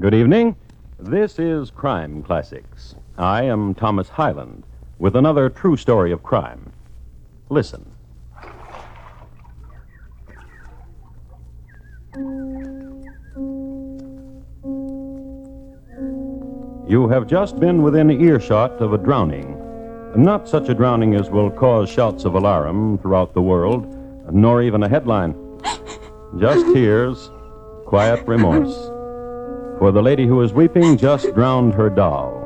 Good evening. This is Crime Classics. I am Thomas Hyland with another true story of crime. Listen. You have just been within earshot of a drowning. Not such a drowning as will cause shouts of alarm throughout the world, nor even a headline. Just tears, quiet remorse. For the lady who was weeping just drowned her doll,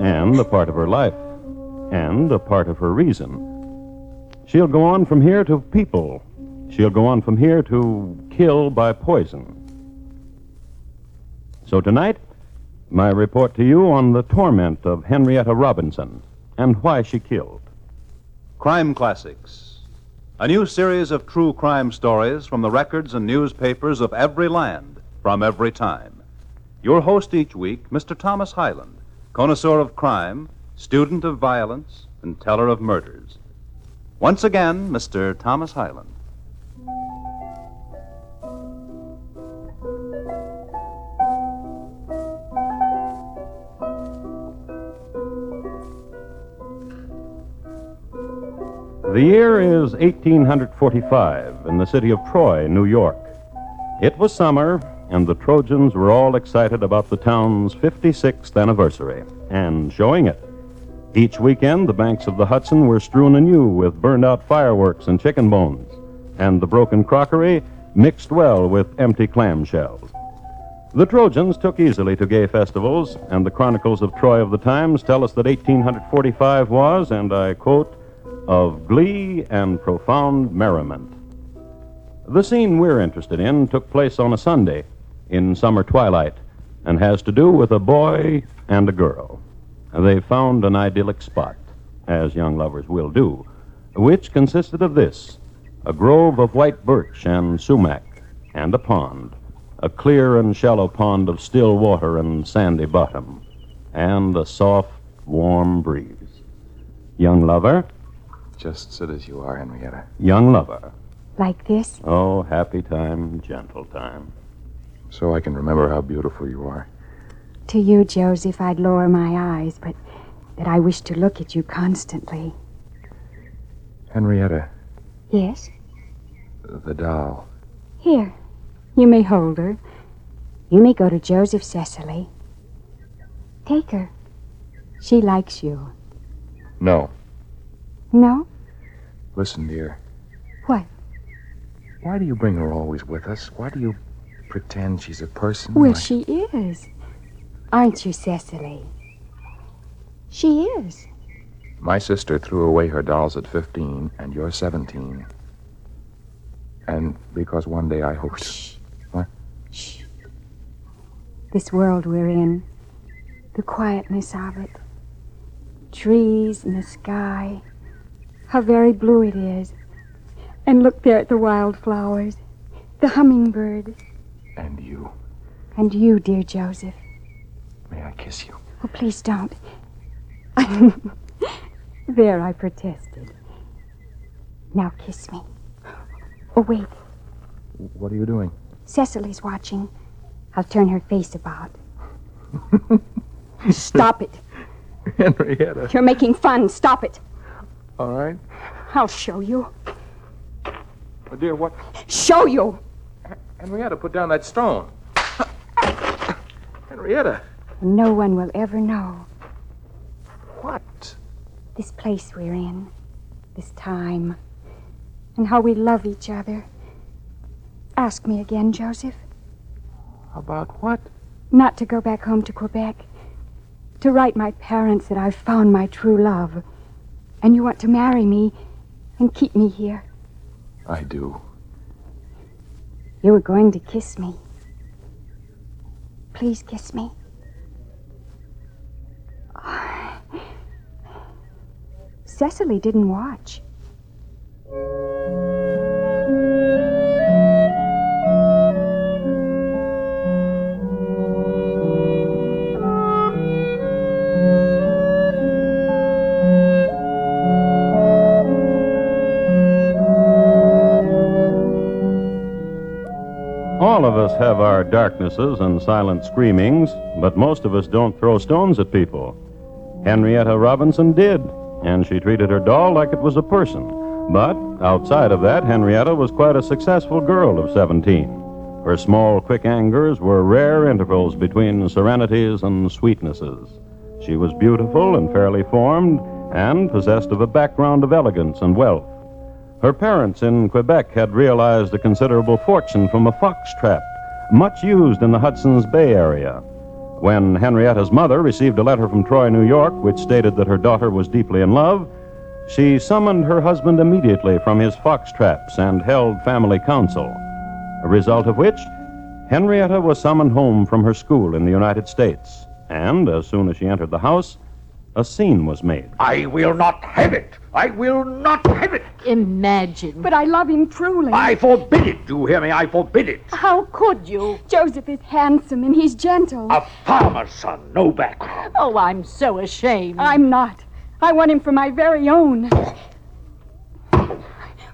and a part of her life, and a part of her reason. She'll go on from here to people. She'll go on from here to kill by poison. So tonight, my report to you on the torment of Henrietta Robinson and why she killed. Crime Classics, a new series of true crime stories from the records and newspapers of every land, from every time. Your host each week, Mr. Thomas Hyland, connoisseur of crime, student of violence, and teller of murders. Once again, Mr. Thomas Hyland. The year is 1845 in the city of Troy, New York. It was summer, and the Trojans were all excited about the town's 56th anniversary and showing it. Each weekend, the banks of the Hudson were strewn anew with burned out fireworks and chicken bones, and the broken crockery mixed well with empty clam shells. The Trojans took easily to gay festivals, and the chronicles of Troy of the times tell us that 1845 was, and I quote, of glee and profound merriment. The scene we're interested in took place on a Sunday in summer twilight and has to do with a boy and a girl. They found an idyllic spot, as young lovers will do, which consisted of this a grove of white birch and sumac, and a pond, a clear and shallow pond of still water and sandy bottom, and a soft, warm breeze. Young lover, Just sit as you are, Henrietta. young lover. Like this? Oh, happy time, gentle time. So I can remember how beautiful you are. To you, Joseph, I'd lower my eyes, but that I wish to look at you constantly. Henrietta, Yes? the doll. Here. You may hold her. You may go to Joseph Cecily. Take her. She likes you. No. No? Listen, dear. What? Why do you bring her always with us? Why do you pretend she's a person? Well, like- she is. Aren't you, Cecily? She is. My sister threw away her dolls at 15, and you're 17. And because one day I hope. Shh. What? Shh. This world we're in, the quietness of it, trees and the sky, how very blue it is. And look there at the wildflowers, the hummingbird, And you. and you, dear Joseph. May I kiss you? Oh, please don't. there, I protested. Now kiss me. Oh, wait. What are you doing? Cecily's watching. I'll turn her face about. Stop it. Henrietta. You're making fun. Stop it. All right. I'll show you. Oh, dear, what? Show you. Henrietta, put down that stone. Henrietta. No one will ever know What? this place we're in, this time, and how we love each other. Ask me again, Joseph. About what? Not to go back home to Quebec. To write my parents that I've found my true love. And you want to marry me and keep me here. I do. You were going to kiss me. Please kiss me. Cecily didn't watch. Us have our darknesses and silent screamings, but most of us don't throw stones at people. Henrietta Robinson did, and she treated her doll like it was a person. But outside of that, Henrietta was quite a successful girl of 17. Her small, quick angers were rare intervals between serenities and sweetnesses. She was beautiful and fairly formed, and possessed of a background of elegance and wealth. Her parents in Quebec had realized a considerable fortune from a fox trap, much used in the Hudson's Bay area. When Henrietta's mother received a letter from Troy, New York, which stated that her daughter was deeply in love, she summoned her husband immediately from his fox traps and held family council. A result of which, Henrietta was summoned home from her school in the United States, and as soon as she entered the house, a scene was made. I will not have it. I will not have it. Imagine. But I love him truly. I forbid it. Do you hear me? I forbid it. How could you? Joseph is handsome and he's gentle. A farmer's son, no background. Oh, I'm so ashamed. I'm not. I want him for my very own. Oh,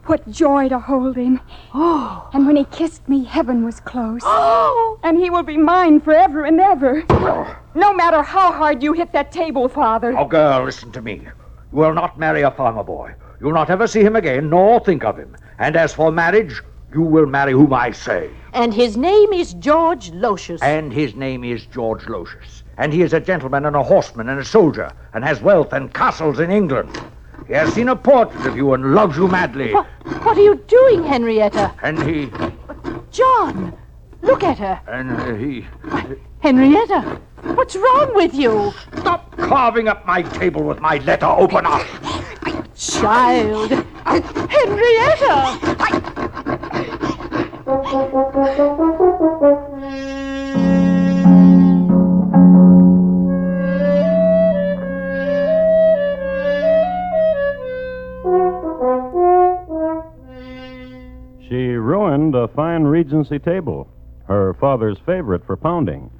What joy to hold him. Oh. And when he kissed me, heaven was close. Oh. And he will be mine forever and ever. Oh. No matter how hard you hit that table, Father. Oh, girl, listen to me. You will not marry a farmer boy. You'll not ever see him again, nor think of him. And as for marriage, you will marry whom I say. And his name is George Locius. And his name is George Locius. And he is a gentleman and a horseman and a soldier, and has wealth and castles in England. He has seen a portrait of you and loves you madly. What, what are you doing, Henrietta? And he. John, look at her. And he. Henrietta, what's wrong with you? Stop carving up my table with my letter opener. Child. Henrietta! Ruined a fine Regency table, her father's favorite for pounding.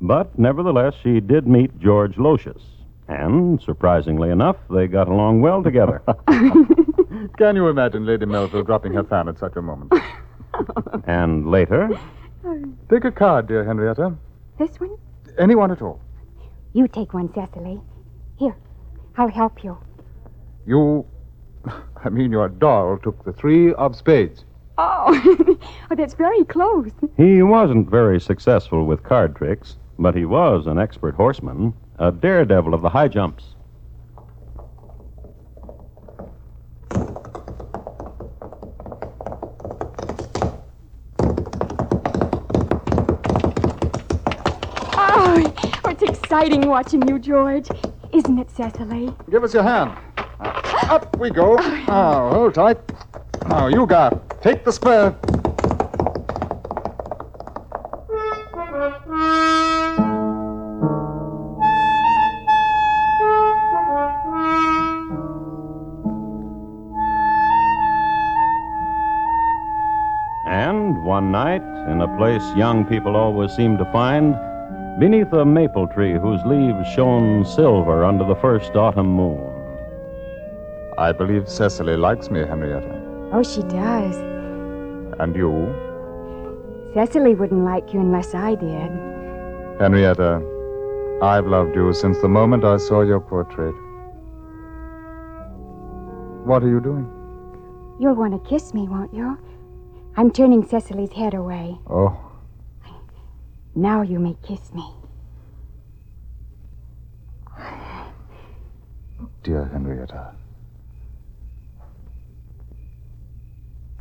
But nevertheless, she did meet George Locius. And, surprisingly enough, they got along well together. Can you imagine Lady Melville dropping her fan at such a moment? and later, Take a card, dear Henrietta. This one? Anyone at all. You take one, Cecily. Here, I'll help you. You. I mean, your doll took the three of spades. Oh, oh that's very close. he wasn't very successful with card tricks, but he was an expert horseman, a daredevil of the high jumps. Oh, oh, it's exciting watching you, George. Isn't it, Cecily? Give us your hand. Now, up we go. Oh. Now, hold tight. Now, you got. Take the square. And one night, in a place young people always seem to find, beneath a maple tree whose leaves shone silver under the first autumn moon. I believe Cecily likes me, Henrietta. Oh, she does. And you? Cecily wouldn't like you unless I did. Henrietta, I've loved you since the moment I saw your portrait. What are you doing? You'll want to kiss me, won't you? I'm turning Cecily's head away. Oh, Now you may kiss me. dear Henrietta.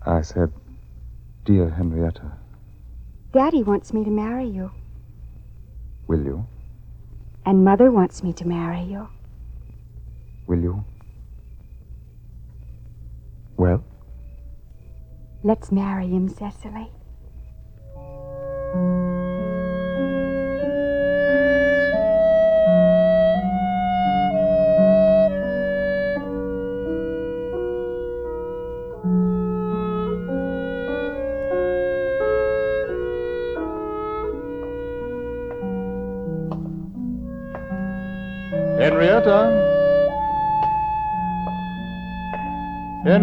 I said, dear Henrietta, Daddy wants me to marry you, will you? and Mother wants me to marry you. Will you? Well, Let's marry him, Cecily.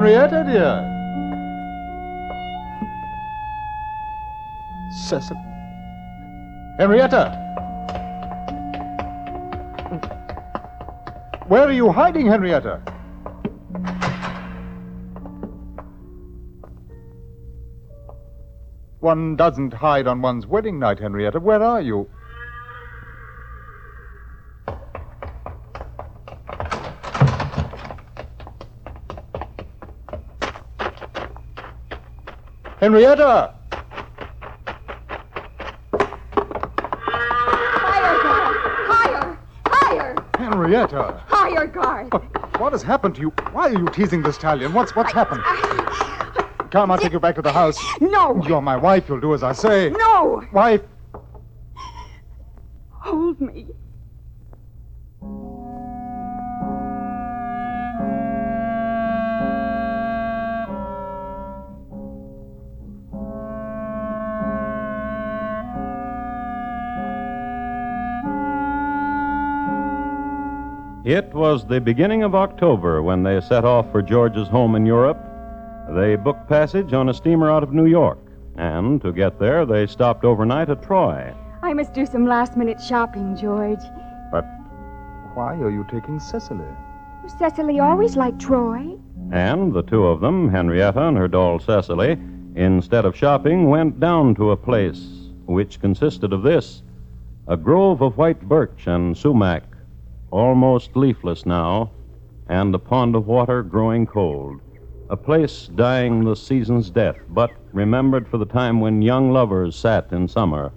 Henrietta, dear. Cecil. Henrietta! Where are you hiding, Henrietta? One doesn't hide on one's wedding night, Henrietta. Where are you? Henrietta! Higher, Garth! Higher! Higher! Henrietta! Higher, Garth! What, what has happened to you? Why are you teasing this stallion? What's what's happened? Come, I'll take you back to the house. No! You're my wife. You'll do as I say. No! Wife. It was the beginning of October when they set off for George's home in Europe. They booked passage on a steamer out of New York, and to get there, they stopped overnight at Troy. I must do some last minute shopping, George. But why are you taking Cecily? Cecily always liked Troy. And the two of them, Henrietta and her doll Cecily, instead of shopping, went down to a place which consisted of this a grove of white birch and sumac, almost leafless now, and a pond of water growing cold. A place dying the season's death, but remembered for the time when young lovers sat in summer.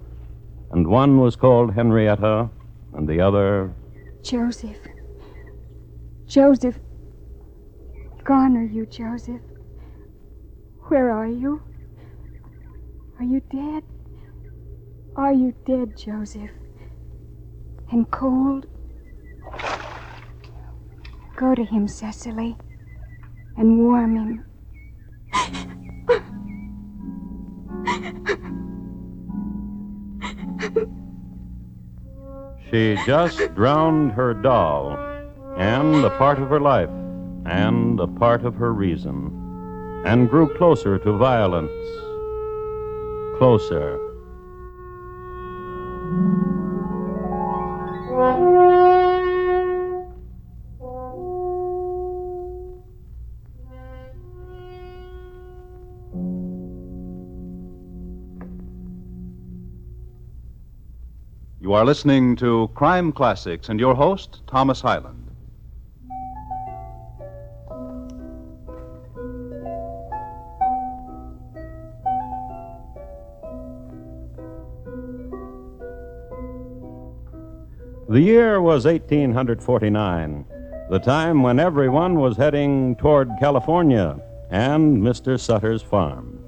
And one was called Henrietta, and the other Joseph. Joseph. Gone are you, Joseph? Where are you? Are you dead? Are you dead, Joseph? And cold? Go to him, Cecily, and warm him. She just drowned her doll, and a part of her life, and a part of her reason, and grew closer to violence. Closer. Are listening to Crime Classics and your host, Thomas Hyland. The year was 1849, the time when everyone was heading toward California and Mr. Sutter's farm.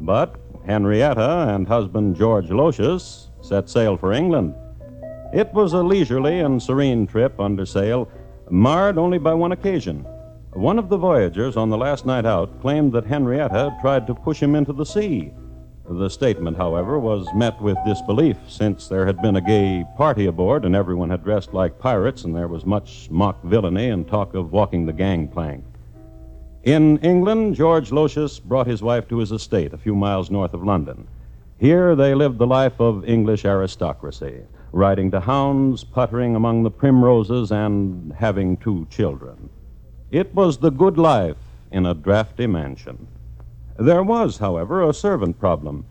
But Henrietta and husband George Locius set sail for England. It was a leisurely and serene trip under sail, marred only by one occasion. One of the voyagers on the last night out claimed that Henrietta tried to push him into the sea. The statement, however, was met with disbelief, since there had been a gay party aboard and everyone had dressed like pirates, and there was much mock villainy and talk of walking the gangplank. In England, George Locius brought his wife to his estate a few miles north of London. Here they lived the life of English aristocracy, riding to hounds, puttering among the primroses, and having two children. It was the good life in a drafty mansion. There was, however, a servant problem.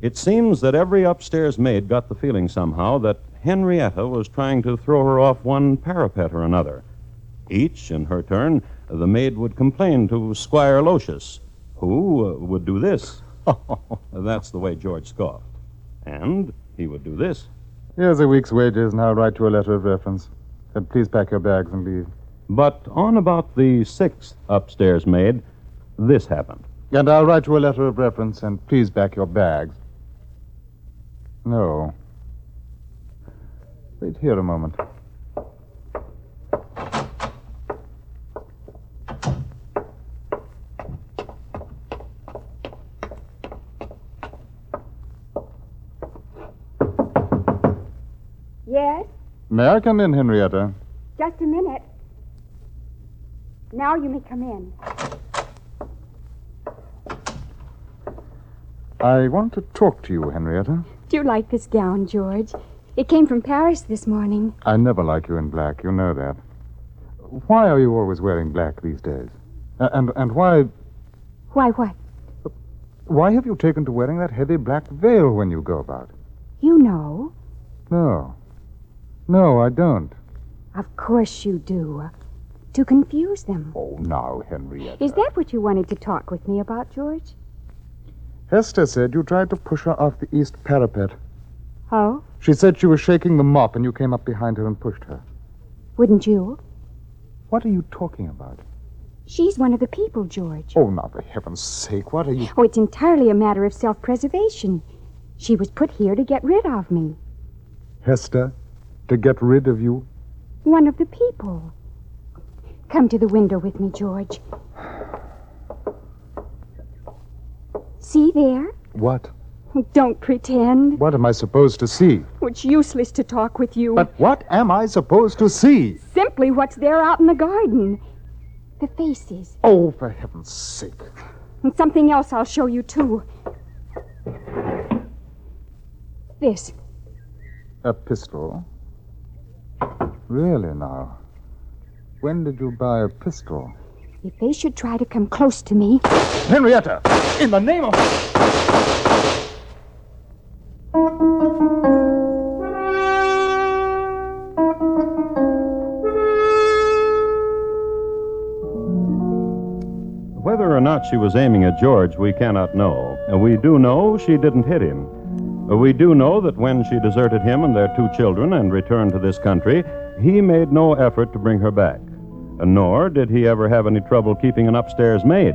It seems that every upstairs maid got the feeling somehow that Henrietta was trying to throw her off one parapet or another. Each, in her turn, the maid would complain to Squire Locius, who uh, would do this. That's the way George scoffed. And he would do this. Here's a week's wages, and I'll write you a letter of reference. And please pack your bags and leave. But on about the sixth upstairs maid, this happened. And I'll write you a letter of reference, and please pack your bags. No. Wait here a moment. Yes? May I come in, Henrietta? Just a minute. Now you may come in. I want to talk to you, Henrietta. Do you like this gown, George? It came from Paris this morning. I never like you in black. You know that. Why are you always wearing black these days? Uh, and and why Why, what? why have you taken to wearing that heavy black veil when you go about? You know. No. No, I don't. Of course you do. To confuse them. Oh, now, Henrietta. Is that what you wanted to talk with me about, George? Hester said you tried to push her off the east parapet. Oh? She said she was shaking the mop and you came up behind her and pushed her. Wouldn't you? What are you talking about? She's one of the people, George. Oh, now, for heaven's sake, what are you. Oh, it's entirely a matter of self preservation. She was put here to get rid of me. Hester, to get rid of you? One of the people. Come to the window with me, George. See there? What? Don't pretend. What am I supposed to see? It's useless to talk with you. But what am I supposed to see? Simply what's there out in the garden. The faces. Oh, for heaven's sake. And something else I'll show you, too. This. A pistol? Really, now? When did you buy a pistol? If they should try to come close to me, Henrietta! In the name of. Whether or not she was aiming at George, we cannot know. We do know she didn't hit him. We do know that when she deserted him and their two children and returned to this country, he made no effort to bring her back. Nor did he ever have any trouble keeping an upstairs maid.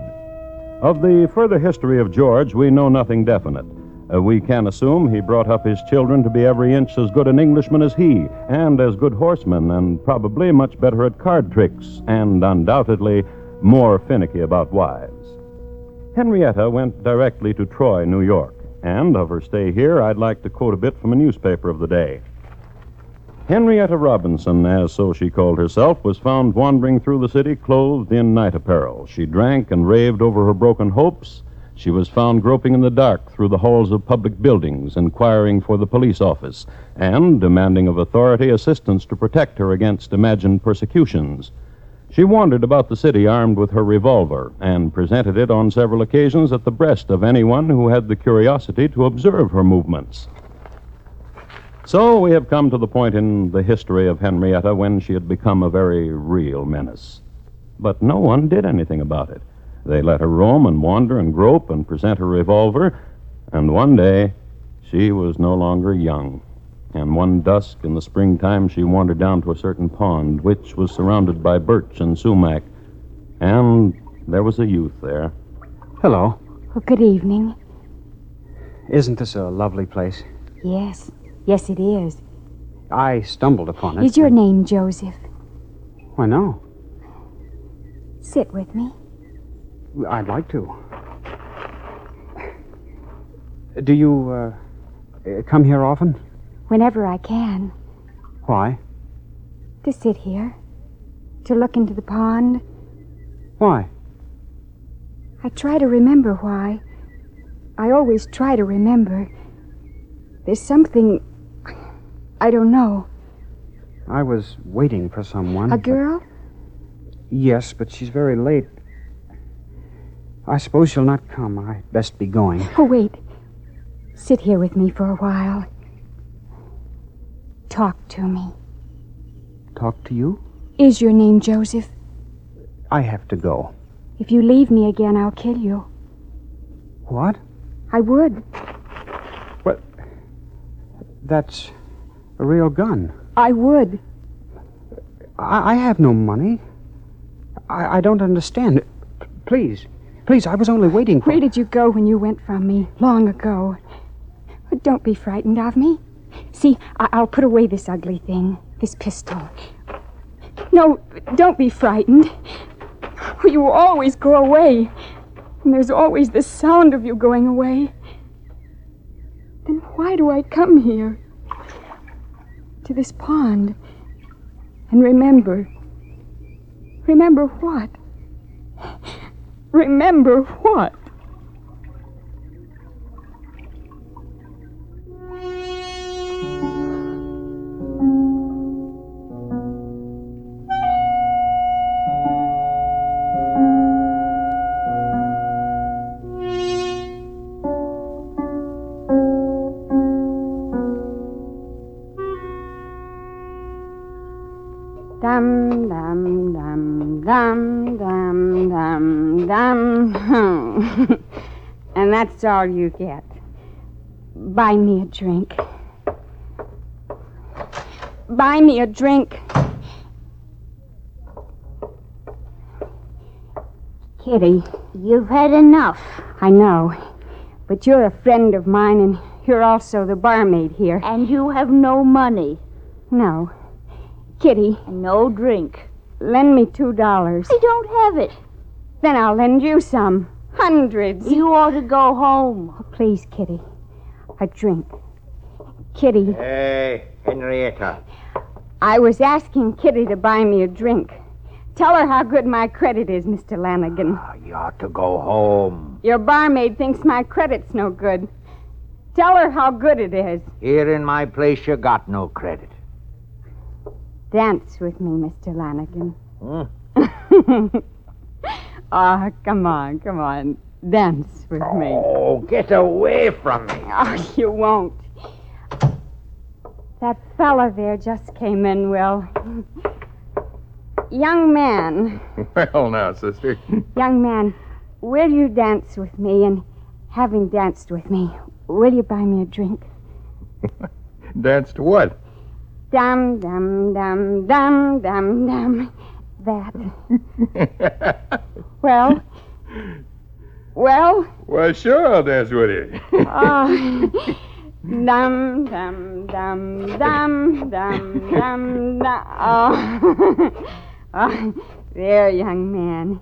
Of the further history of George, we know nothing definite. Uh, we can assume he brought up his children to be every inch as good an Englishman as he, and as good horsemen, and probably much better at card tricks, and undoubtedly more finicky about wives. Henrietta went directly to Troy, New York, and of her stay here, I'd like to quote a bit from a newspaper of the day. Henrietta Robinson, as so she called herself, was found wandering through the city clothed in night apparel. She drank and raved over her broken hopes. She was found groping in the dark through the halls of public buildings, inquiring for the police office, and demanding of authority assistance to protect her against imagined persecutions. She wandered about the city armed with her revolver and presented it on several occasions at the breast of anyone who had the curiosity to observe her movements. So we have come to the point in the history of Henrietta when she had become a very real menace. But no one did anything about it. They let her roam and wander and grope and present her revolver, and one day she was no longer young. And one dusk in the springtime, she wandered down to a certain pond, which was surrounded by birch and sumac. And there was a youth there. Hello. oh, good evening. Isn't this a lovely place? Yes, yes, it is. I stumbled upon it. Is your name Joseph? Why, no. Sit with me. I'd like to. Do you, uh, uh, come here often? Whenever I can. Why? To sit here. To look into the pond. Why? I try to remember why. I always try to remember. There's something. I don't know. I was waiting for someone. A but- girl? Yes, but she's very late. I suppose she'll not come. I'd best be going. Oh, wait. Sit here with me for a while. Talk to me. Talk to you? Is your name Joseph? I have to go. If you leave me again, I'll kill you. What? I would. What? That's a real gun. I would. I, I have no money. I, I don't understand. P- Please, please, I was only waiting for. Where did you go when you went from me? Long ago. But don't be frightened of me. See, I- I'll put away this ugly thing, this pistol. No, don't be frightened. You always go away. And there's always the sound of you going away. Then why do I come here? To this pond. And remember. Remember what? Remember what? That's all you get. Buy me a drink. Buy me a drink. Kitty, You've had enough. I know. But you're a friend of mine, and you're also the barmaid here. And you have no money. No. Kitty, no drink. lend me two dollars. I don't have it. Then I'll lend you some. Hundreds. You ought to go home. Oh, please, Kitty. A drink. Kitty, Hey, Henrietta. I was asking Kitty to buy me a drink. Tell her how good my credit is, Mr. Lanigan. Ah, You ought to go home. Your barmaid thinks my credit's no good. Tell her how good it is. Here in my place, you got no credit. Dance with me, Mr. Lanigan. Hmm? oh, come on, come on. Dance with me. Oh, get away from me. Oh, you won't. That fella there just came in, Will. Young man, Well, now, sister. young man, will you dance with me? And having danced with me, will you buy me a drink? Dance to what? Dum, dum, dum, dum, dum, dum. That. Well, well, well, sure, I'll dance with you. oh. Dum, dum, dum, dum, dum, dum, dum. Oh. oh. There, young man.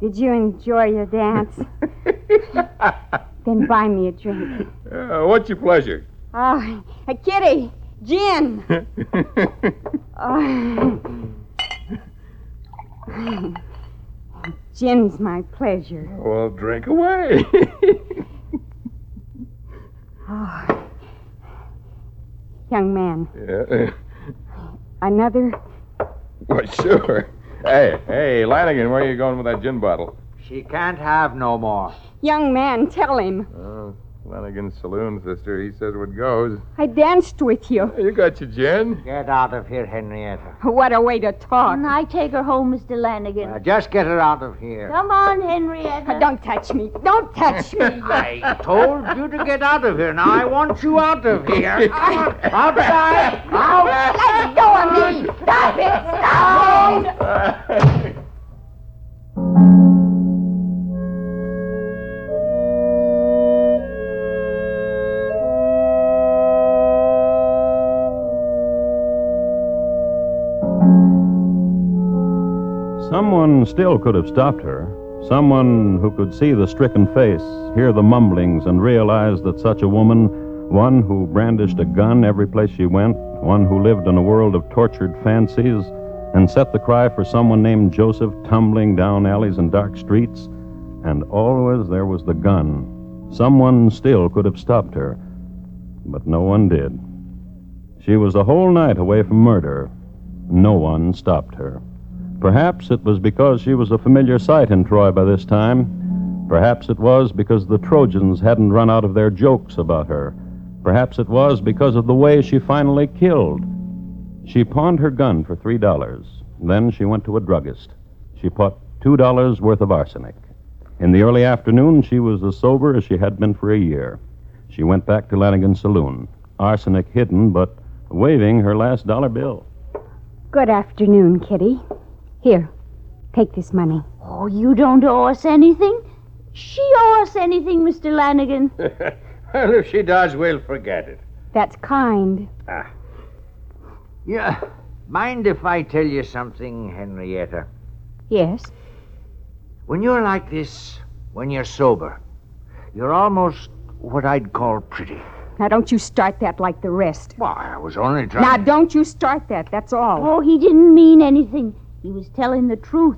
Did you enjoy your dance? Then buy me a drink. Uh, what's your pleasure? Oh, a kitty, gin. Oh. Gin's my pleasure. well, drink away. Oh. Young man, yeah. another. Well, sure. Hey, hey, Lanigan, where are you going with that gin bottle? She can't have no more. Young man, tell him. Oh, Lanigan's saloon, sister. He says what goes. I danced with you. You got your gin? Get out of here, Henrietta. What a way to talk. Can I take her home, Mr. Lanigan? Now, just get her out of here. Come on, Henrietta. Uh, don't touch me. Don't touch me. I told you to get out of here. Now I want you out of here. Outside! Out! Let go of me. Stop it. Stop. Someone still could have stopped her. Someone who could see the stricken face, hear the mumblings, and realize that such a woman, one who brandished a gun every place she went, one who lived in a world of tortured fancies, and set the cry for someone named Joseph tumbling down alleys and dark streets, and always there was the gun. Someone still could have stopped her, but no one did. She was a whole night away from murder. No one stopped her. Perhaps it was because she was a familiar sight in Troy by this time. Perhaps it was because the Trojans hadn't run out of their jokes about her. Perhaps it was because of the way she finally killed. She pawned her gun for three dollars. Then she went to a druggist. She bought two dollars worth of arsenic. In the early afternoon, she was as sober as she had been for a year. She went back to Lanigan's saloon, arsenic hidden, but waving her last dollar bill. Good afternoon, Kitty. Here, take this money. Oh, you don't owe us anything. She owe us anything, Mr. Lanigan. well, if she does, we'll forget it. That's kind. Ah. Yeah. Mind if I tell you something, Henrietta? Yes. When you're like this, when you're sober, you're almost what I'd call pretty. Now, don't you start that like the rest. Why, I was only trying. Now, don't you start that. That's all. Oh, he didn't mean anything. He was telling the truth.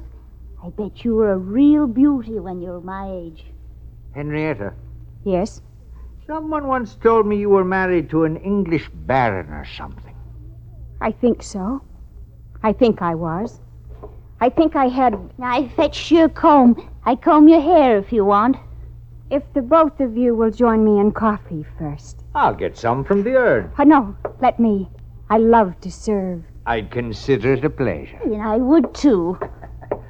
I bet you were a real beauty when you were my age. Henrietta, Yes. Someone once told me you were married to an English baron or something. I think so. I think I was. I think I had. I fetched you a comb. I comb your hair if you want. If the both of you will join me in coffee first. I'll get some from the urn. Oh, no, let me. I love to serve. I'd consider it a pleasure. And I would too.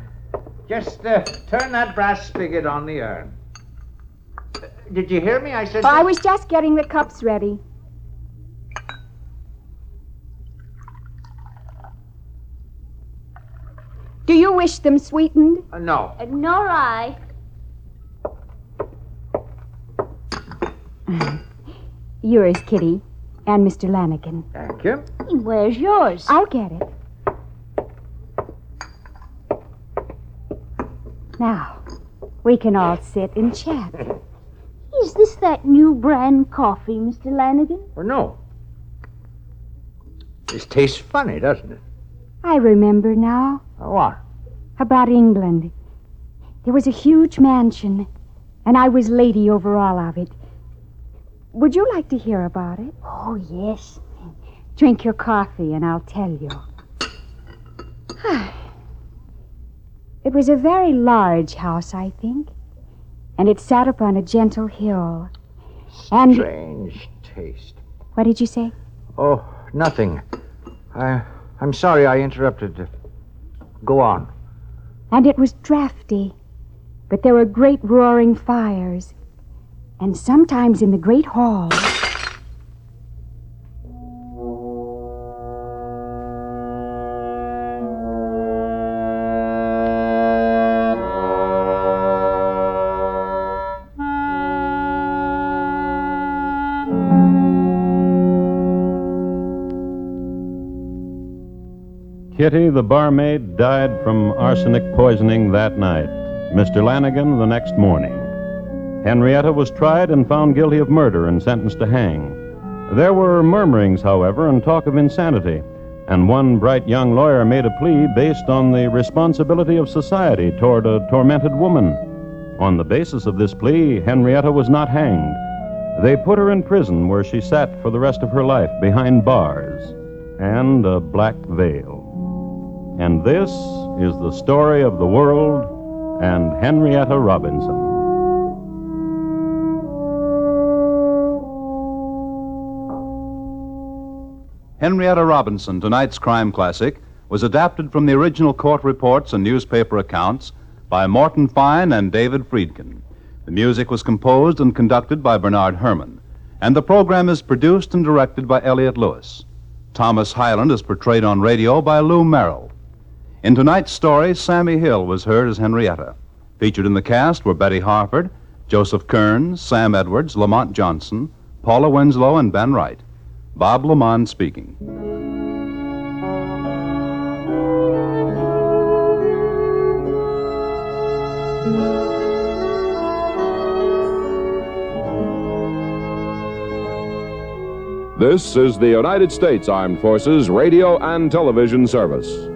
Just uh, turn that brass spigot on the urn. Uh, Did you hear me? I said. Oh, I was just getting the cups ready. Do you wish them sweetened? Uh, no. Uh, nor I. Yours, Kitty, and Mr. Lanigan. Thank you. Where's yours? I'll get it. Now, we can all sit and chat. Is this that new brand coffee, Mr. Lanigan? Or no. This tastes funny, doesn't it? I remember now What? about England. There was a huge mansion, and I was lady over all of it. Would you like to hear about it? Oh, yes. Drink your coffee, and I'll tell you. it was a very large house, I think, and it sat upon a gentle hill. And Strange taste. what did you say? Oh, nothing. I, I'm sorry I interrupted. Go on. And it was drafty, but there were great roaring fires, and sometimes in the great hall. Kitty, the barmaid, died from arsenic poisoning that night. Mr. Lanigan the next morning. Henrietta was tried and found guilty of murder and sentenced to hang. There were murmurings, however, and talk of insanity, and one bright young lawyer made a plea based on the responsibility of society toward a tormented woman. On the basis of this plea, Henrietta was not hanged. They put her in prison where she sat for the rest of her life behind bars and a black veil. And this is the story of the world and Henrietta Robinson. Henrietta Robinson, tonight's crime classic, was adapted from the original court reports and newspaper accounts by Morton Fine and David Friedkin. The music was composed and conducted by Bernard Herrmann, and the program is produced and directed by Elliot Lewis. Thomas Hyland is portrayed on radio by Lou Merrill. In tonight's story, Sammie Hill was heard as Henrietta. Featured in the cast were Betty Harford, Joseph Kearns, Sam Edwards, Lamont Johnson, Paula Winslow, and Ben Wright. Bob LeMond speaking. This is the United States Armed Forces Radio and Television Service.